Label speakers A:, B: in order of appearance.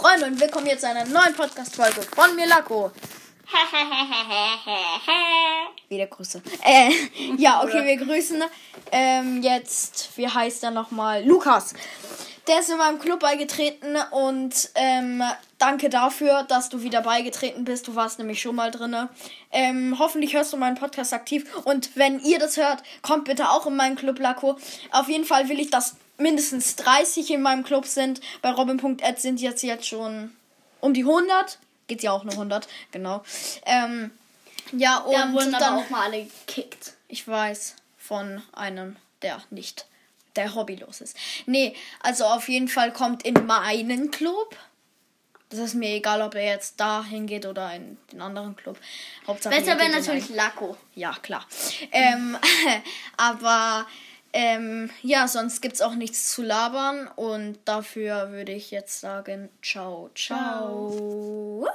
A: Freunde und willkommen jetzt zu einer neuen Podcast-Folge von mir, Lako. Wieder Grüße. Äh, ja, okay, wir grüßen ähm, jetzt, wie heißt er nochmal? Lukas. Der ist in meinem Club beigetreten und ähm, danke dafür, dass du wieder beigetreten bist. Du warst nämlich schon mal drin. Ähm, hoffentlich hörst du meinen Podcast aktiv. Und wenn ihr das hört, kommt bitte auch in meinen Club Lako. Auf jeden Fall will ich, dass mindestens 30 in meinem Club sind. Bei Robin.ad sind jetzt jetzt schon um die 100. Geht ja auch nur 100, genau. Ähm, ja, und
B: Da wurden
A: dann,
B: auch mal alle gekickt.
A: ich weiß von einem, der nicht, der hobbylos ist. Nee, also auf jeden Fall kommt in meinen Club. Das ist mir egal, ob er jetzt da hingeht oder in den anderen Club. Hauptsache
B: Besser wäre natürlich Lako.
A: ja, klar. Ähm, aber ähm, ja, sonst gibt's auch nichts zu labern und dafür würde ich jetzt sagen, ciao, ciao.